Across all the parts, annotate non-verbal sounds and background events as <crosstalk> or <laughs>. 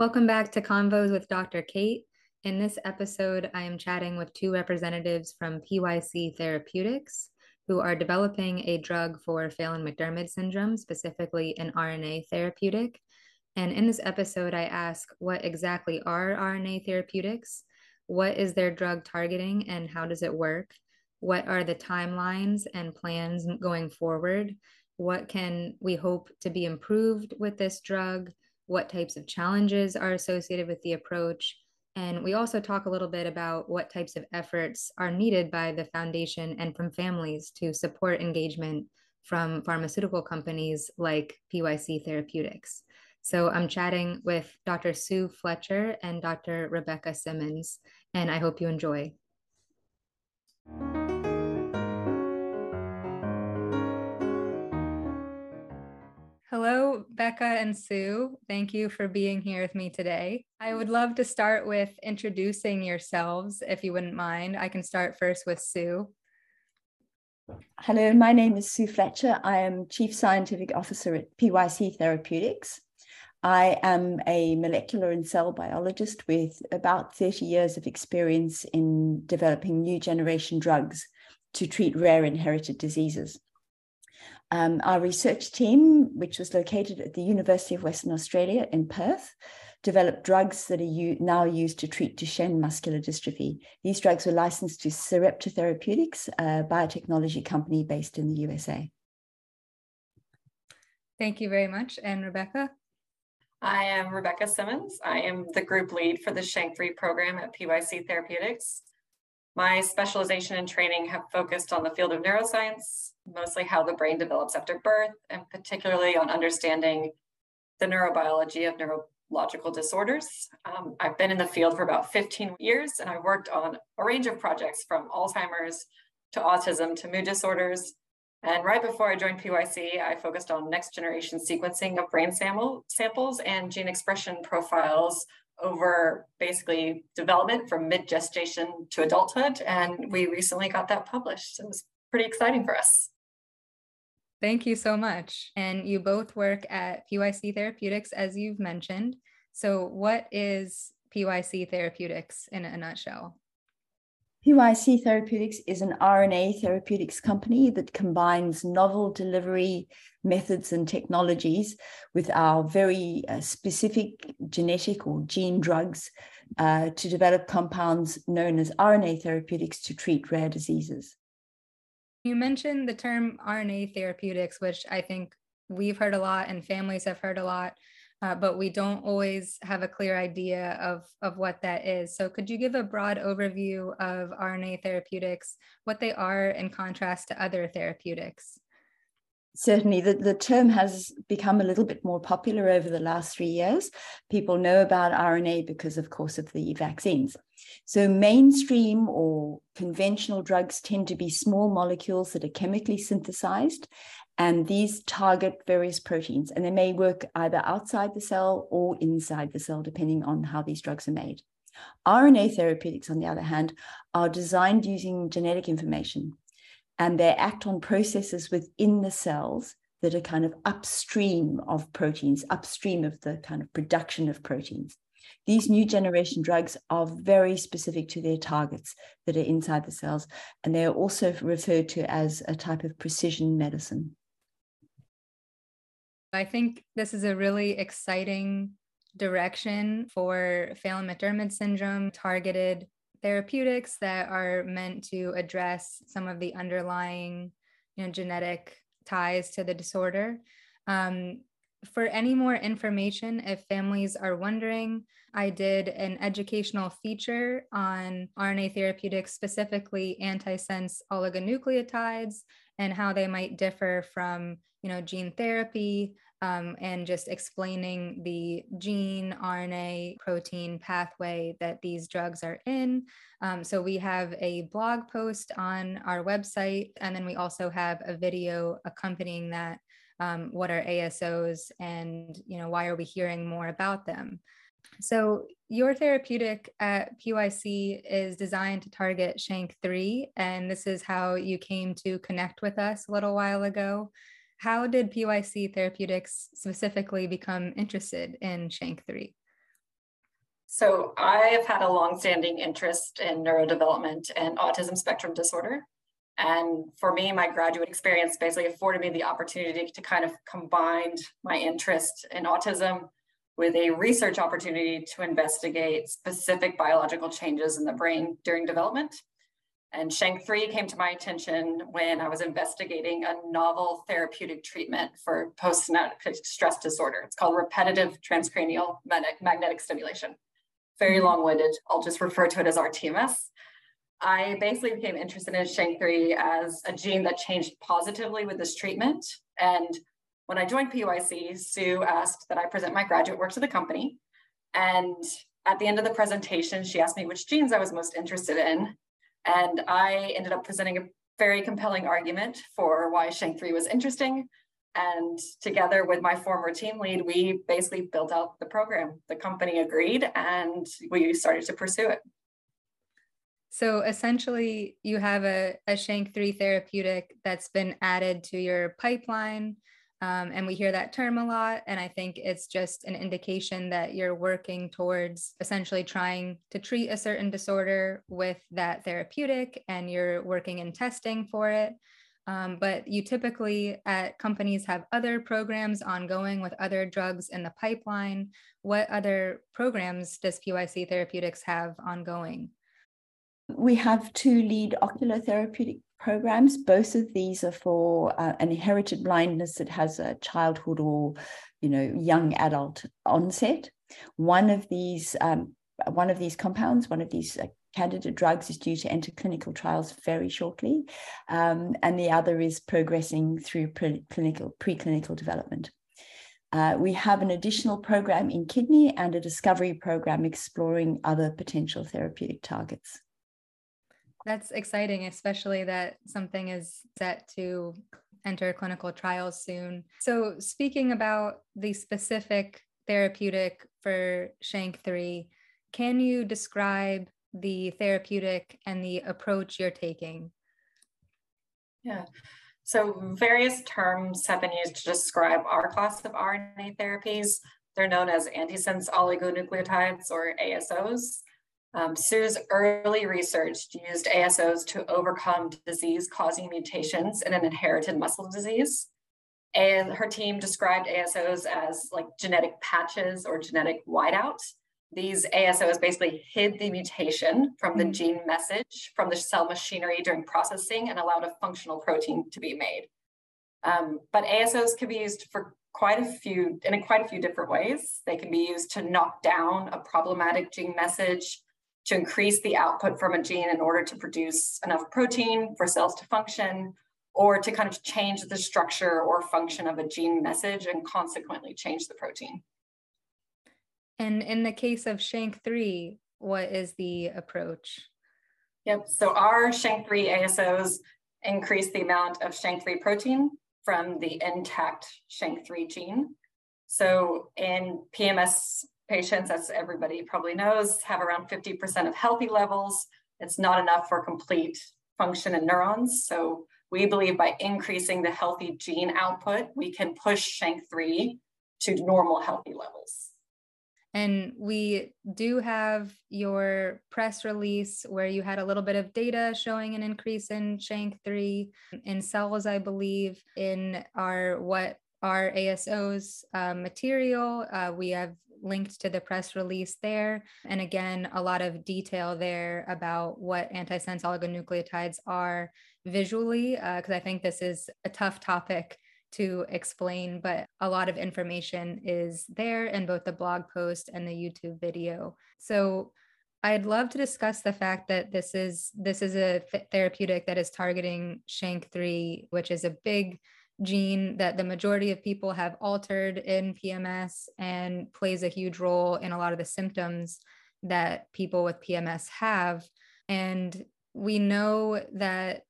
Welcome back to Convos with Dr. Kate. In this episode, I am chatting with two representatives from PYC Therapeutics who are developing a drug for Phelan McDermid syndrome, specifically an RNA therapeutic. And in this episode, I ask what exactly are RNA therapeutics? What is their drug targeting and how does it work? What are the timelines and plans going forward? What can we hope to be improved with this drug? What types of challenges are associated with the approach. And we also talk a little bit about what types of efforts are needed by the foundation and from families to support engagement from pharmaceutical companies like PYC Therapeutics. So I'm chatting with Dr. Sue Fletcher and Dr. Rebecca Simmons, and I hope you enjoy. Hello, Becca and Sue. Thank you for being here with me today. I would love to start with introducing yourselves, if you wouldn't mind. I can start first with Sue. Hello, my name is Sue Fletcher. I am Chief Scientific Officer at PYC Therapeutics. I am a molecular and cell biologist with about 30 years of experience in developing new generation drugs to treat rare inherited diseases. Um, our research team, which was located at the University of Western Australia in Perth, developed drugs that are u- now used to treat Duchenne muscular dystrophy. These drugs were licensed to Sarepta Therapeutics, a biotechnology company based in the USA. Thank you very much. And Rebecca? I am Rebecca Simmons. I am the group lead for the SHANK3 program at PYC Therapeutics. My specialization and training have focused on the field of neuroscience, mostly how the brain develops after birth, and particularly on understanding the neurobiology of neurological disorders. Um, I've been in the field for about 15 years, and I've worked on a range of projects from Alzheimer's to autism to mood disorders. And right before I joined PYC, I focused on next generation sequencing of brain sample, samples and gene expression profiles over basically development from mid gestation to adulthood. And we recently got that published. It was pretty exciting for us. Thank you so much. And you both work at PYC Therapeutics, as you've mentioned. So, what is PYC Therapeutics in a nutshell? PYC Therapeutics is an RNA therapeutics company that combines novel delivery methods and technologies with our very uh, specific genetic or gene drugs uh, to develop compounds known as RNA therapeutics to treat rare diseases. You mentioned the term RNA therapeutics, which I think we've heard a lot and families have heard a lot uh, but we don't always have a clear idea of, of what that is. So, could you give a broad overview of RNA therapeutics, what they are in contrast to other therapeutics? Certainly, the, the term has become a little bit more popular over the last three years. People know about RNA because, of course, of the vaccines. So, mainstream or conventional drugs tend to be small molecules that are chemically synthesized and these target various proteins, and they may work either outside the cell or inside the cell, depending on how these drugs are made. RNA therapeutics, on the other hand, are designed using genetic information, and they act on processes within the cells that are kind of upstream of proteins, upstream of the kind of production of proteins. These new generation drugs are very specific to their targets that are inside the cells, and they are also referred to as a type of precision medicine. I think this is a really exciting direction for Phelan McDermid syndrome targeted therapeutics that are meant to address some of the underlying you know, genetic ties to the disorder. Um, for any more information, if families are wondering, I did an educational feature on RNA therapeutics, specifically antisense oligonucleotides and how they might differ from you know gene therapy um, and just explaining the gene RNA protein pathway that these drugs are in. Um, so we have a blog post on our website, and then we also have a video accompanying that. Um, what are ASOs, and you know why are we hearing more about them? So, your therapeutic at PYC is designed to target SHANK3, and this is how you came to connect with us a little while ago. How did PYC Therapeutics specifically become interested in SHANK3? So I have had a longstanding interest in neurodevelopment and autism spectrum disorder. And for me, my graduate experience basically afforded me the opportunity to kind of combine my interest in autism with a research opportunity to investigate specific biological changes in the brain during development. And SHANK3 came to my attention when I was investigating a novel therapeutic treatment for post-traumatic stress disorder. It's called repetitive transcranial magnetic stimulation. Very mm-hmm. long-winded. I'll just refer to it as RTMS. I basically became interested in SHANK3 as a gene that changed positively with this treatment. And when I joined PYC, Sue asked that I present my graduate work to the company. And at the end of the presentation, she asked me which genes I was most interested in. And I ended up presenting a very compelling argument for why SHANK3 was interesting. And together with my former team lead, we basically built out the program. The company agreed and we started to pursue it. So essentially, you have a, a SHANK3 therapeutic that's been added to your pipeline. Um, and we hear that term a lot. And I think it's just an indication that you're working towards essentially trying to treat a certain disorder with that therapeutic and you're working in testing for it. Um, but you typically at companies have other programs ongoing with other drugs in the pipeline. What other programs does PYC Therapeutics have ongoing? We have two lead ocular therapeutic programs. Both of these are for uh, an inherited blindness that has a childhood or, you know, young adult onset. One of these, um, one of these compounds, one of these uh, candidate drugs is due to enter clinical trials very shortly, um, and the other is progressing through pre- clinical preclinical development. Uh, we have an additional program in kidney and a discovery program exploring other potential therapeutic targets. That's exciting, especially that something is set to enter clinical trials soon. So, speaking about the specific therapeutic for SHANK3, can you describe the therapeutic and the approach you're taking? Yeah. So, various terms have been used to describe our class of RNA therapies. They're known as antisense oligonucleotides or ASOs. Um, Sue's early research used ASOs to overcome disease causing mutations in an inherited muscle disease. And her team described ASOs as like genetic patches or genetic whiteout. These ASOs basically hid the mutation from the mm-hmm. gene message from the cell machinery during processing and allowed a functional protein to be made. Um, but ASOs can be used for quite a few in quite a few different ways. They can be used to knock down a problematic gene message to increase the output from a gene in order to produce enough protein for cells to function, or to kind of change the structure or function of a gene message and consequently change the protein. And in the case of SHANK3, what is the approach? Yep, so our SHANK3 ASOs increase the amount of SHANK3 protein from the intact SHANK3 gene. So in PMS patients, as everybody probably knows, have around 50% of healthy levels. It's not enough for complete function in neurons. So we believe by increasing the healthy gene output, we can push SHANK3 to normal healthy levels. And we do have your press release where you had a little bit of data showing an increase in SHANK3 in cells, I believe, in our what our ASOs uh, material. Uh, we have linked to the press release there. And again, a lot of detail there about what antisense oligonucleotides are visually, because uh, I think this is a tough topic to explain, but a lot of information is there in both the blog post and the YouTube video. So I'd love to discuss the fact that this is this is a th- therapeutic that is targeting SHANK3, which is a big gene that the majority of people have altered in PMS and plays a huge role in a lot of the symptoms that people with PMS have. And we know that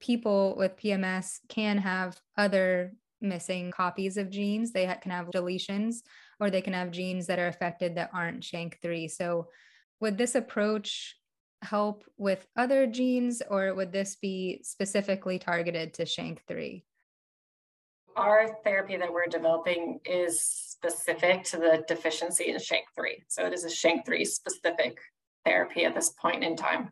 people with PMS can have other missing copies of genes. They can have deletions or they can have genes that are affected that aren't SHANK3. So, would this approach help with other genes or would this be specifically targeted to SHANK3? Our therapy that we're developing is specific to the deficiency in SHANK3. So it is a SHANK3 specific therapy at this point in time.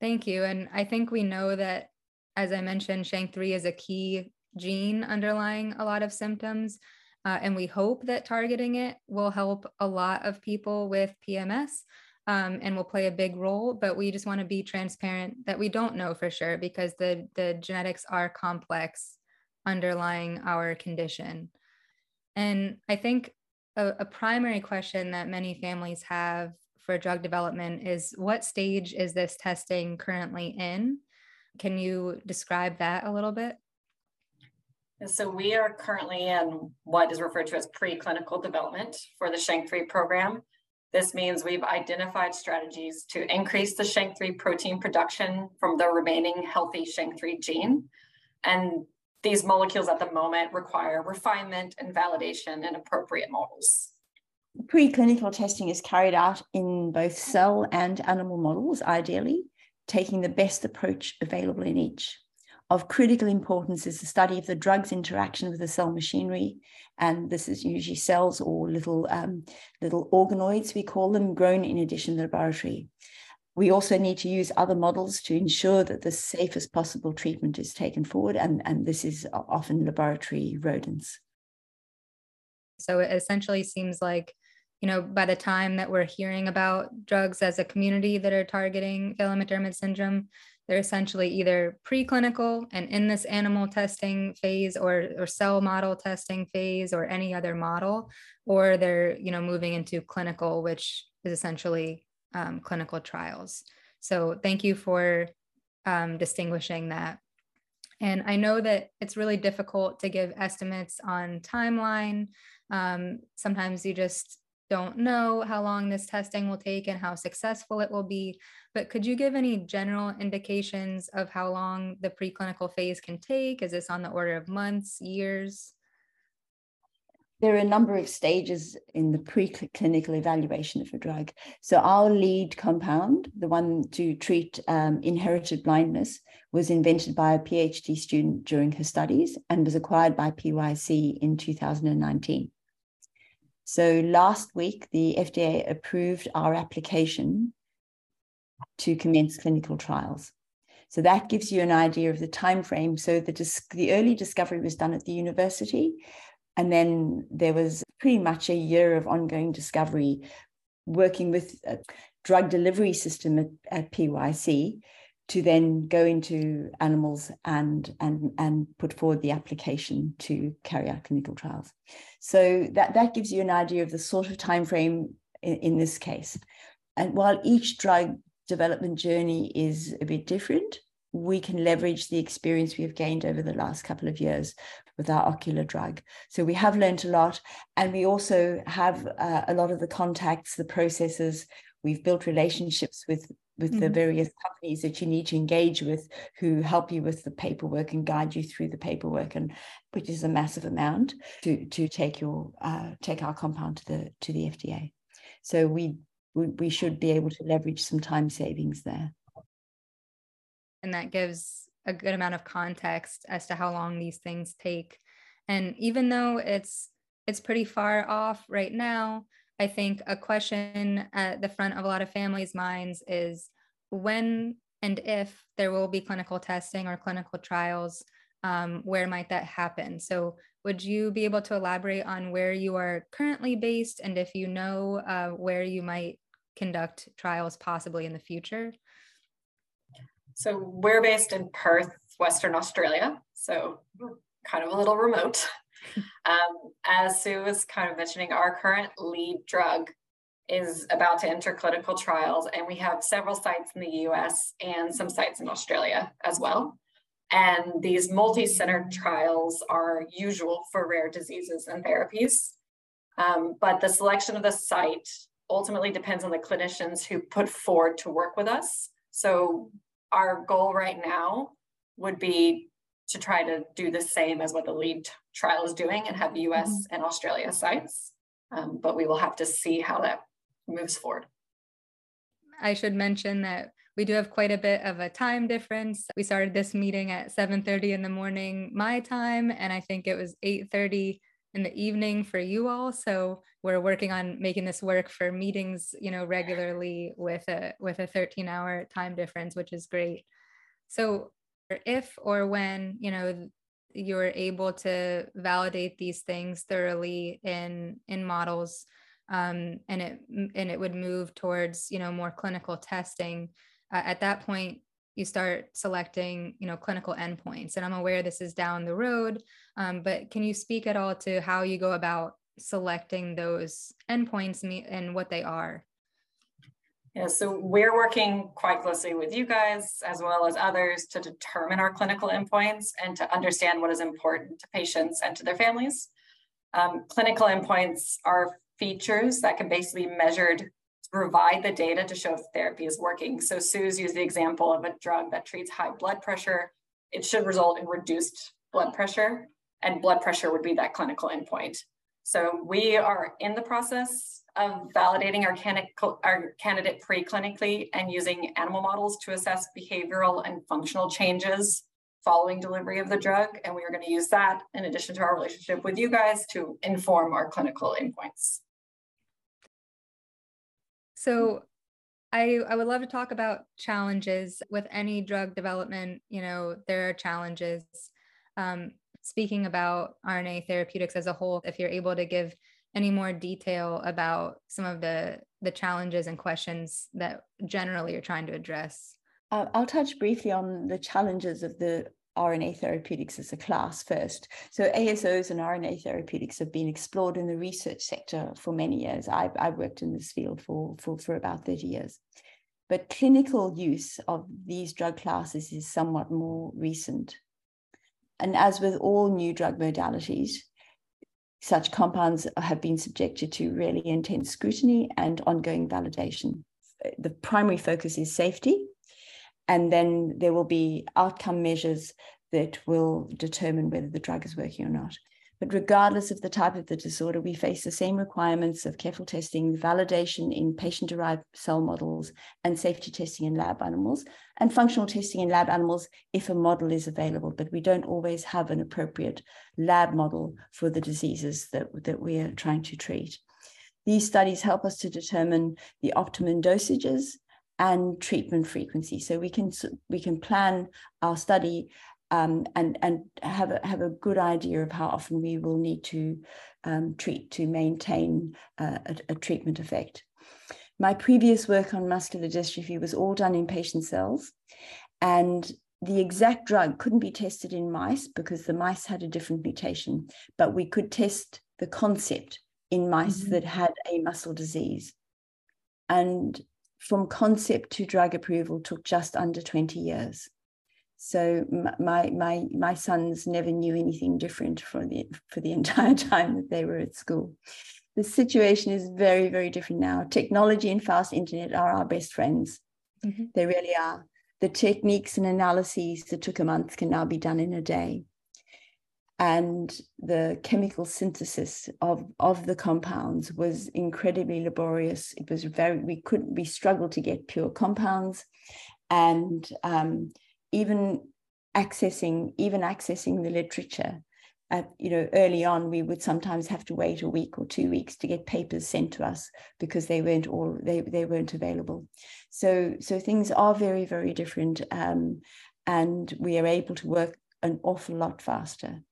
Thank you. And I think we know that, as I mentioned, SHANK3 is a key gene underlying a lot of symptoms. Uh, and we hope that targeting it will help a lot of people with PMS um, and will play a big role. But we just want to be transparent that we don't know for sure because the, the genetics are complex underlying our condition. And I think a, a primary question that many families have for drug development is what stage is this testing currently in? Can you describe that a little bit? So we are currently in what is referred to as preclinical development for the SHANK3 program. This means we've identified strategies to increase the SHANK3 protein production from the remaining healthy SHANK3 gene. And these molecules at the moment require refinement and validation in appropriate models. Preclinical testing is carried out in both cell and animal models, ideally, taking the best approach available in each of critical importance is the study of the drug's interaction with the cell machinery. And this is usually cells or little, um, little organoids, we call them, grown in addition to the laboratory. We also need to use other models to ensure that the safest possible treatment is taken forward. And, and this is often laboratory rodents. So it essentially seems like, you know, by the time that we're hearing about drugs as a community that are targeting Phelan-McDermid syndrome, they're essentially either preclinical and in this animal testing phase or, or cell model testing phase or any other model, or they're you know moving into clinical, which is essentially um, clinical trials. So thank you for um, distinguishing that. And I know that it's really difficult to give estimates on timeline. Um, sometimes you just don't know how long this testing will take and how successful it will be. But could you give any general indications of how long the preclinical phase can take? Is this on the order of months, years? There are a number of stages in the preclinical evaluation of a drug. So, our lead compound, the one to treat um, inherited blindness, was invented by a PhD student during her studies and was acquired by PYC in 2019. So last week, the FDA approved our application to commence clinical trials. So that gives you an idea of the time frame. So the, the early discovery was done at the university, and then there was pretty much a year of ongoing discovery working with a drug delivery system at, at PYC to then go into animals and and and put forward the application to carry out clinical trials. So that that gives you an idea of the sort of time frame in, in this case. And while each drug development journey is a bit different, we can leverage the experience we have gained over the last couple of years with our ocular drug. So we have learned a lot, and we also have uh, a lot of the contacts, the processes. We've built relationships with with mm-hmm. the various companies that you need to engage with who help you with the paperwork and guide you through the paperwork and which is a massive amount to to take your uh, take our compound to the to the FDA so we, we we should be able to leverage some time savings there and that gives a good amount of context as to how long these things take and even though it's it's pretty far off right now I think a question at the front of a lot of families' minds is when and if there will be clinical testing or clinical trials, um, where might that happen? So, would you be able to elaborate on where you are currently based and if you know uh, where you might conduct trials possibly in the future? So, we're based in Perth, Western Australia. So, kind of a little remote. <laughs> Um, as Sue was kind of mentioning, our current lead drug is about to enter clinical trials, and we have several sites in the US and some sites in Australia as well. And these multi center trials are usual for rare diseases and therapies. Um, but the selection of the site ultimately depends on the clinicians who put forward to work with us. So, our goal right now would be to try to do the same as what the lead trial is doing and have US mm-hmm. and Australia sites. Um, but we will have to see how that moves forward. I should mention that we do have quite a bit of a time difference. We started this meeting at 7:30 in the morning my time and I think it was 8:30 in the evening for you all. So we're working on making this work for meetings, you know, regularly with a with a 13 hour time difference, which is great. So if or when, you know, you're able to validate these things thoroughly in in models um, and it and it would move towards you know more clinical testing uh, at that point you start selecting you know clinical endpoints and i'm aware this is down the road um, but can you speak at all to how you go about selecting those endpoints and what they are yeah, so we're working quite closely with you guys as well as others to determine our clinical endpoints and to understand what is important to patients and to their families. Um, clinical endpoints are features that can basically be measured provide the data to show if therapy is working. So Sue's used the example of a drug that treats high blood pressure. It should result in reduced blood pressure, and blood pressure would be that clinical endpoint. So we are in the process of validating our, can our candidate preclinically and using animal models to assess behavioral and functional changes following delivery of the drug. And we are going to use that in addition to our relationship with you guys to inform our clinical endpoints. So I, I would love to talk about challenges with any drug development. You know, there are challenges. Um, speaking about RNA therapeutics as a whole, if you're able to give any more detail about some of the the challenges and questions that generally you're trying to address. Uh, I'll touch briefly on the challenges of the RNA therapeutics as a class first. So ASOs and RNA therapeutics have been explored in the research sector for many years. I've, I've worked in this field for, for, for about 30 years. But clinical use of these drug classes is somewhat more recent. And as with all new drug modalities, such compounds have been subjected to really intense scrutiny and ongoing validation. The primary focus is safety, and then there will be outcome measures that will determine whether the drug is working or not. But regardless of the type of the disorder, we face the same requirements of careful testing, validation in patient derived cell models, and safety testing in lab animals, and functional testing in lab animals if a model is available. But we don't always have an appropriate lab model for the diseases that, that we are trying to treat. These studies help us to determine the optimum dosages and treatment frequency. So we can we can plan our study um, and and have a, have a good idea of how often we will need to um, treat to maintain uh, a, a, treatment effect. My previous work on muscular dystrophy was all done in patient cells, and the exact drug couldn't be tested in mice because the mice had a different mutation, but we could test the concept in mice mm-hmm. that had a muscle disease. And from concept to drug approval took just under 20 years. So my my my sons never knew anything different for the for the <laughs> entire time that they were at school. The situation is very very different now. Technology and fast internet are our best friends. Mm-hmm. They really are. The techniques and analyses that took a month can now be done in a day and the chemical synthesis of, of the compounds was incredibly laborious. It was very, we couldn't, we struggled to get pure compounds and um, even accessing, even accessing the literature. At, you know, early on, we would sometimes have to wait a week or two weeks to get papers sent to us because they weren't all they, they weren't available. So so things are very very different, um, and we are able to work an awful lot faster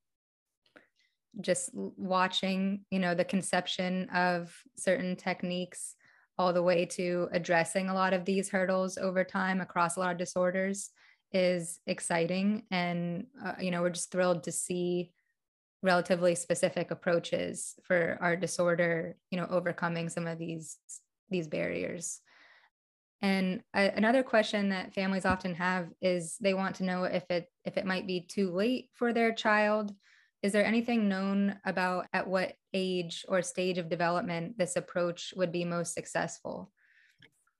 just watching you know the conception of certain techniques all the way to addressing a lot of these hurdles over time across a lot of disorders is exciting. And uh, you know we're just thrilled to see relatively specific approaches for our disorder you know overcoming some of these these barriers. And I, another question that families often have is they want to know if it if it might be too late for their child is there anything known about at what age or stage of development this approach would be most successful?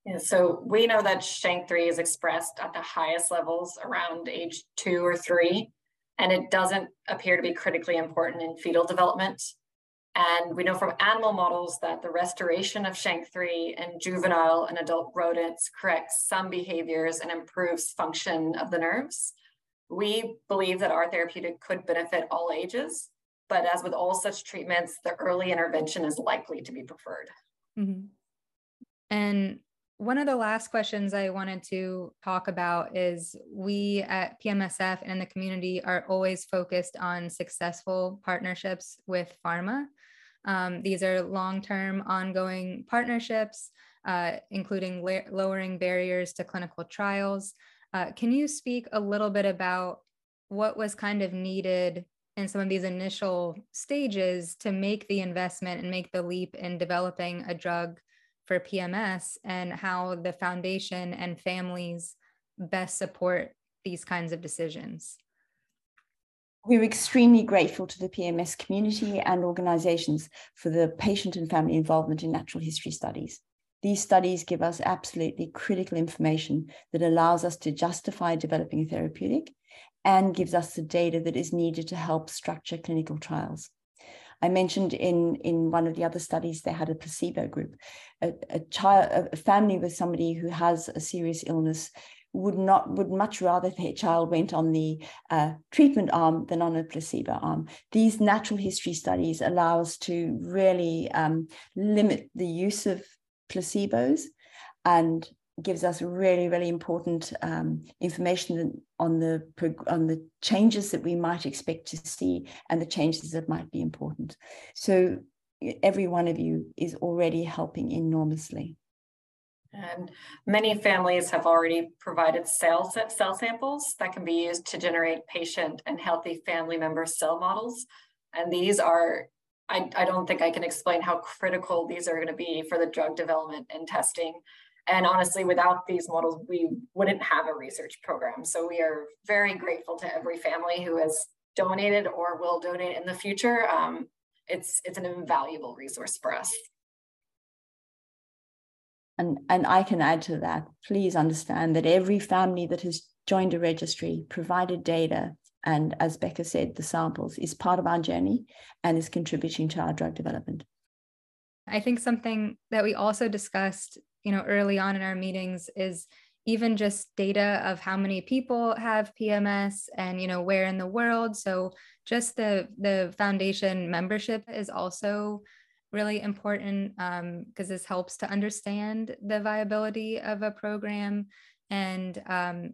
Yeah, so we know that SHANK3 is expressed at the highest levels around age two or three, and it doesn't appear to be critically important in fetal development. And we know from animal models that the restoration of SHANK3 in juvenile and adult rodents corrects some behaviors and improves function of the nerves. We believe that our therapeutic could benefit all ages, but as with all such treatments, the early intervention is likely to be preferred. Mm-hmm. And one of the last questions I wanted to talk about is we at PMSF and the community are always focused on successful partnerships with pharma. Um, these are long term, ongoing partnerships, uh, including la- lowering barriers to clinical trials. Uh, can you speak a little bit about what was kind of needed in some of these initial stages to make the investment and make the leap in developing a drug for PMS and how the foundation and families best support these kinds of decisions? We're extremely grateful to the PMS community and organizations for the patient and family involvement in natural history studies. These studies give us absolutely critical information that allows us to justify developing a therapeutic and gives us the data that is needed to help structure clinical trials. I mentioned in, in one of the other studies, they had a placebo group. A, a child, a family with somebody who has a serious illness would not would much rather their child went on the uh, treatment arm than on a placebo arm. These natural history studies allow us to really um, limit the use of placebos and gives us really really important um, information on the on the changes that we might expect to see and the changes that might be important so every one of you is already helping enormously and many families have already provided cell, cell samples that can be used to generate patient and healthy family member cell models. And these are, I, I don't think I can explain how critical these are going to be for the drug development and testing and honestly, without these models, we wouldn't have a research program. So we are very grateful to every family who has donated or will donate in the future. Um, it's, it's an invaluable resource for us. And, and I can add to that, please understand that every family that has joined a registry, provided data, and as Becca said, the samples is part of our journey and is contributing to our drug development. I think something that we also discussed you know early on in our meetings is even just data of how many people have PMS and you know where in the world so just the the foundation membership is also really important because um, this helps to understand the viability of a program and um,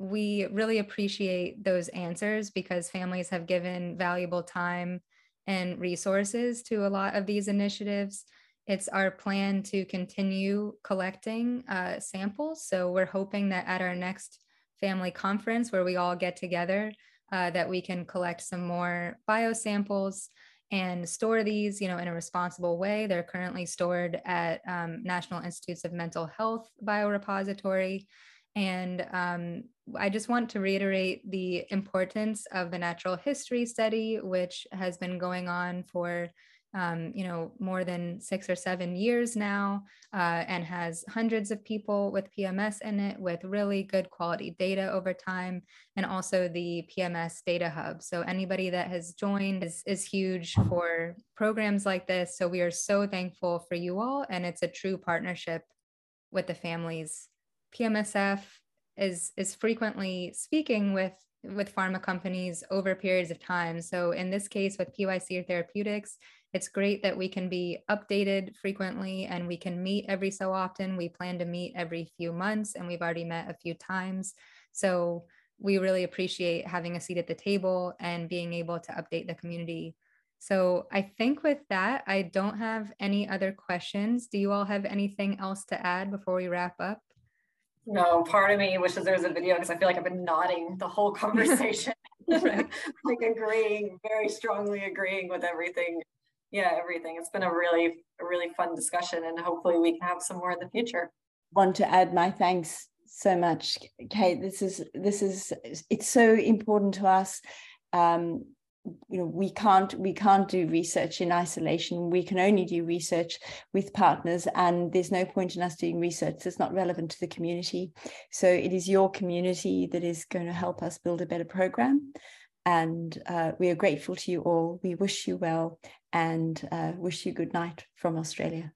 we really appreciate those answers because families have given valuable time and resources to a lot of these initiatives it's our plan to continue collecting uh, samples. So we're hoping that at our next family conference, where we all get together, uh, that we can collect some more biosamples and store these, you know, in a responsible way. They're currently stored at um, National Institutes of Mental Health Biorepository. And um, I just want to reiterate the importance of the natural history study, which has been going on for um, you know, more than six or seven years now, uh, and has hundreds of people with PMS in it with really good quality data over time, and also the PMS Data Hub. So anybody that has joined is, is huge for programs like this. So we are so thankful for you all, and it's a true partnership with the families. PMSF is is frequently speaking with with pharma companies over periods of time. So in this case, with PYC Therapeutics, it's great that we can be updated frequently and we can meet every so often. We plan to meet every few months and we've already met a few times. So we really appreciate having a seat at the table and being able to update the community. So I think with that, I don't have any other questions. Do you all have anything else to add before we wrap up? No, part of me wishes there was a video because I feel like I've been nodding the whole <laughs> conversation, <laughs> like agreeing, very strongly agreeing with everything yeah, everything. It's been a really, a really fun discussion, and hopefully we can have some more in the future. Want to add my thanks so much, Kate. This is this is it's so important to us. Um, you know we can't we can't do research in isolation we can only do research with partners and there's no point in us doing research that's not relevant to the community so it is your community that is going to help us build a better program and uh, we are grateful to you all. We wish you well and uh, wish you good night from Australia.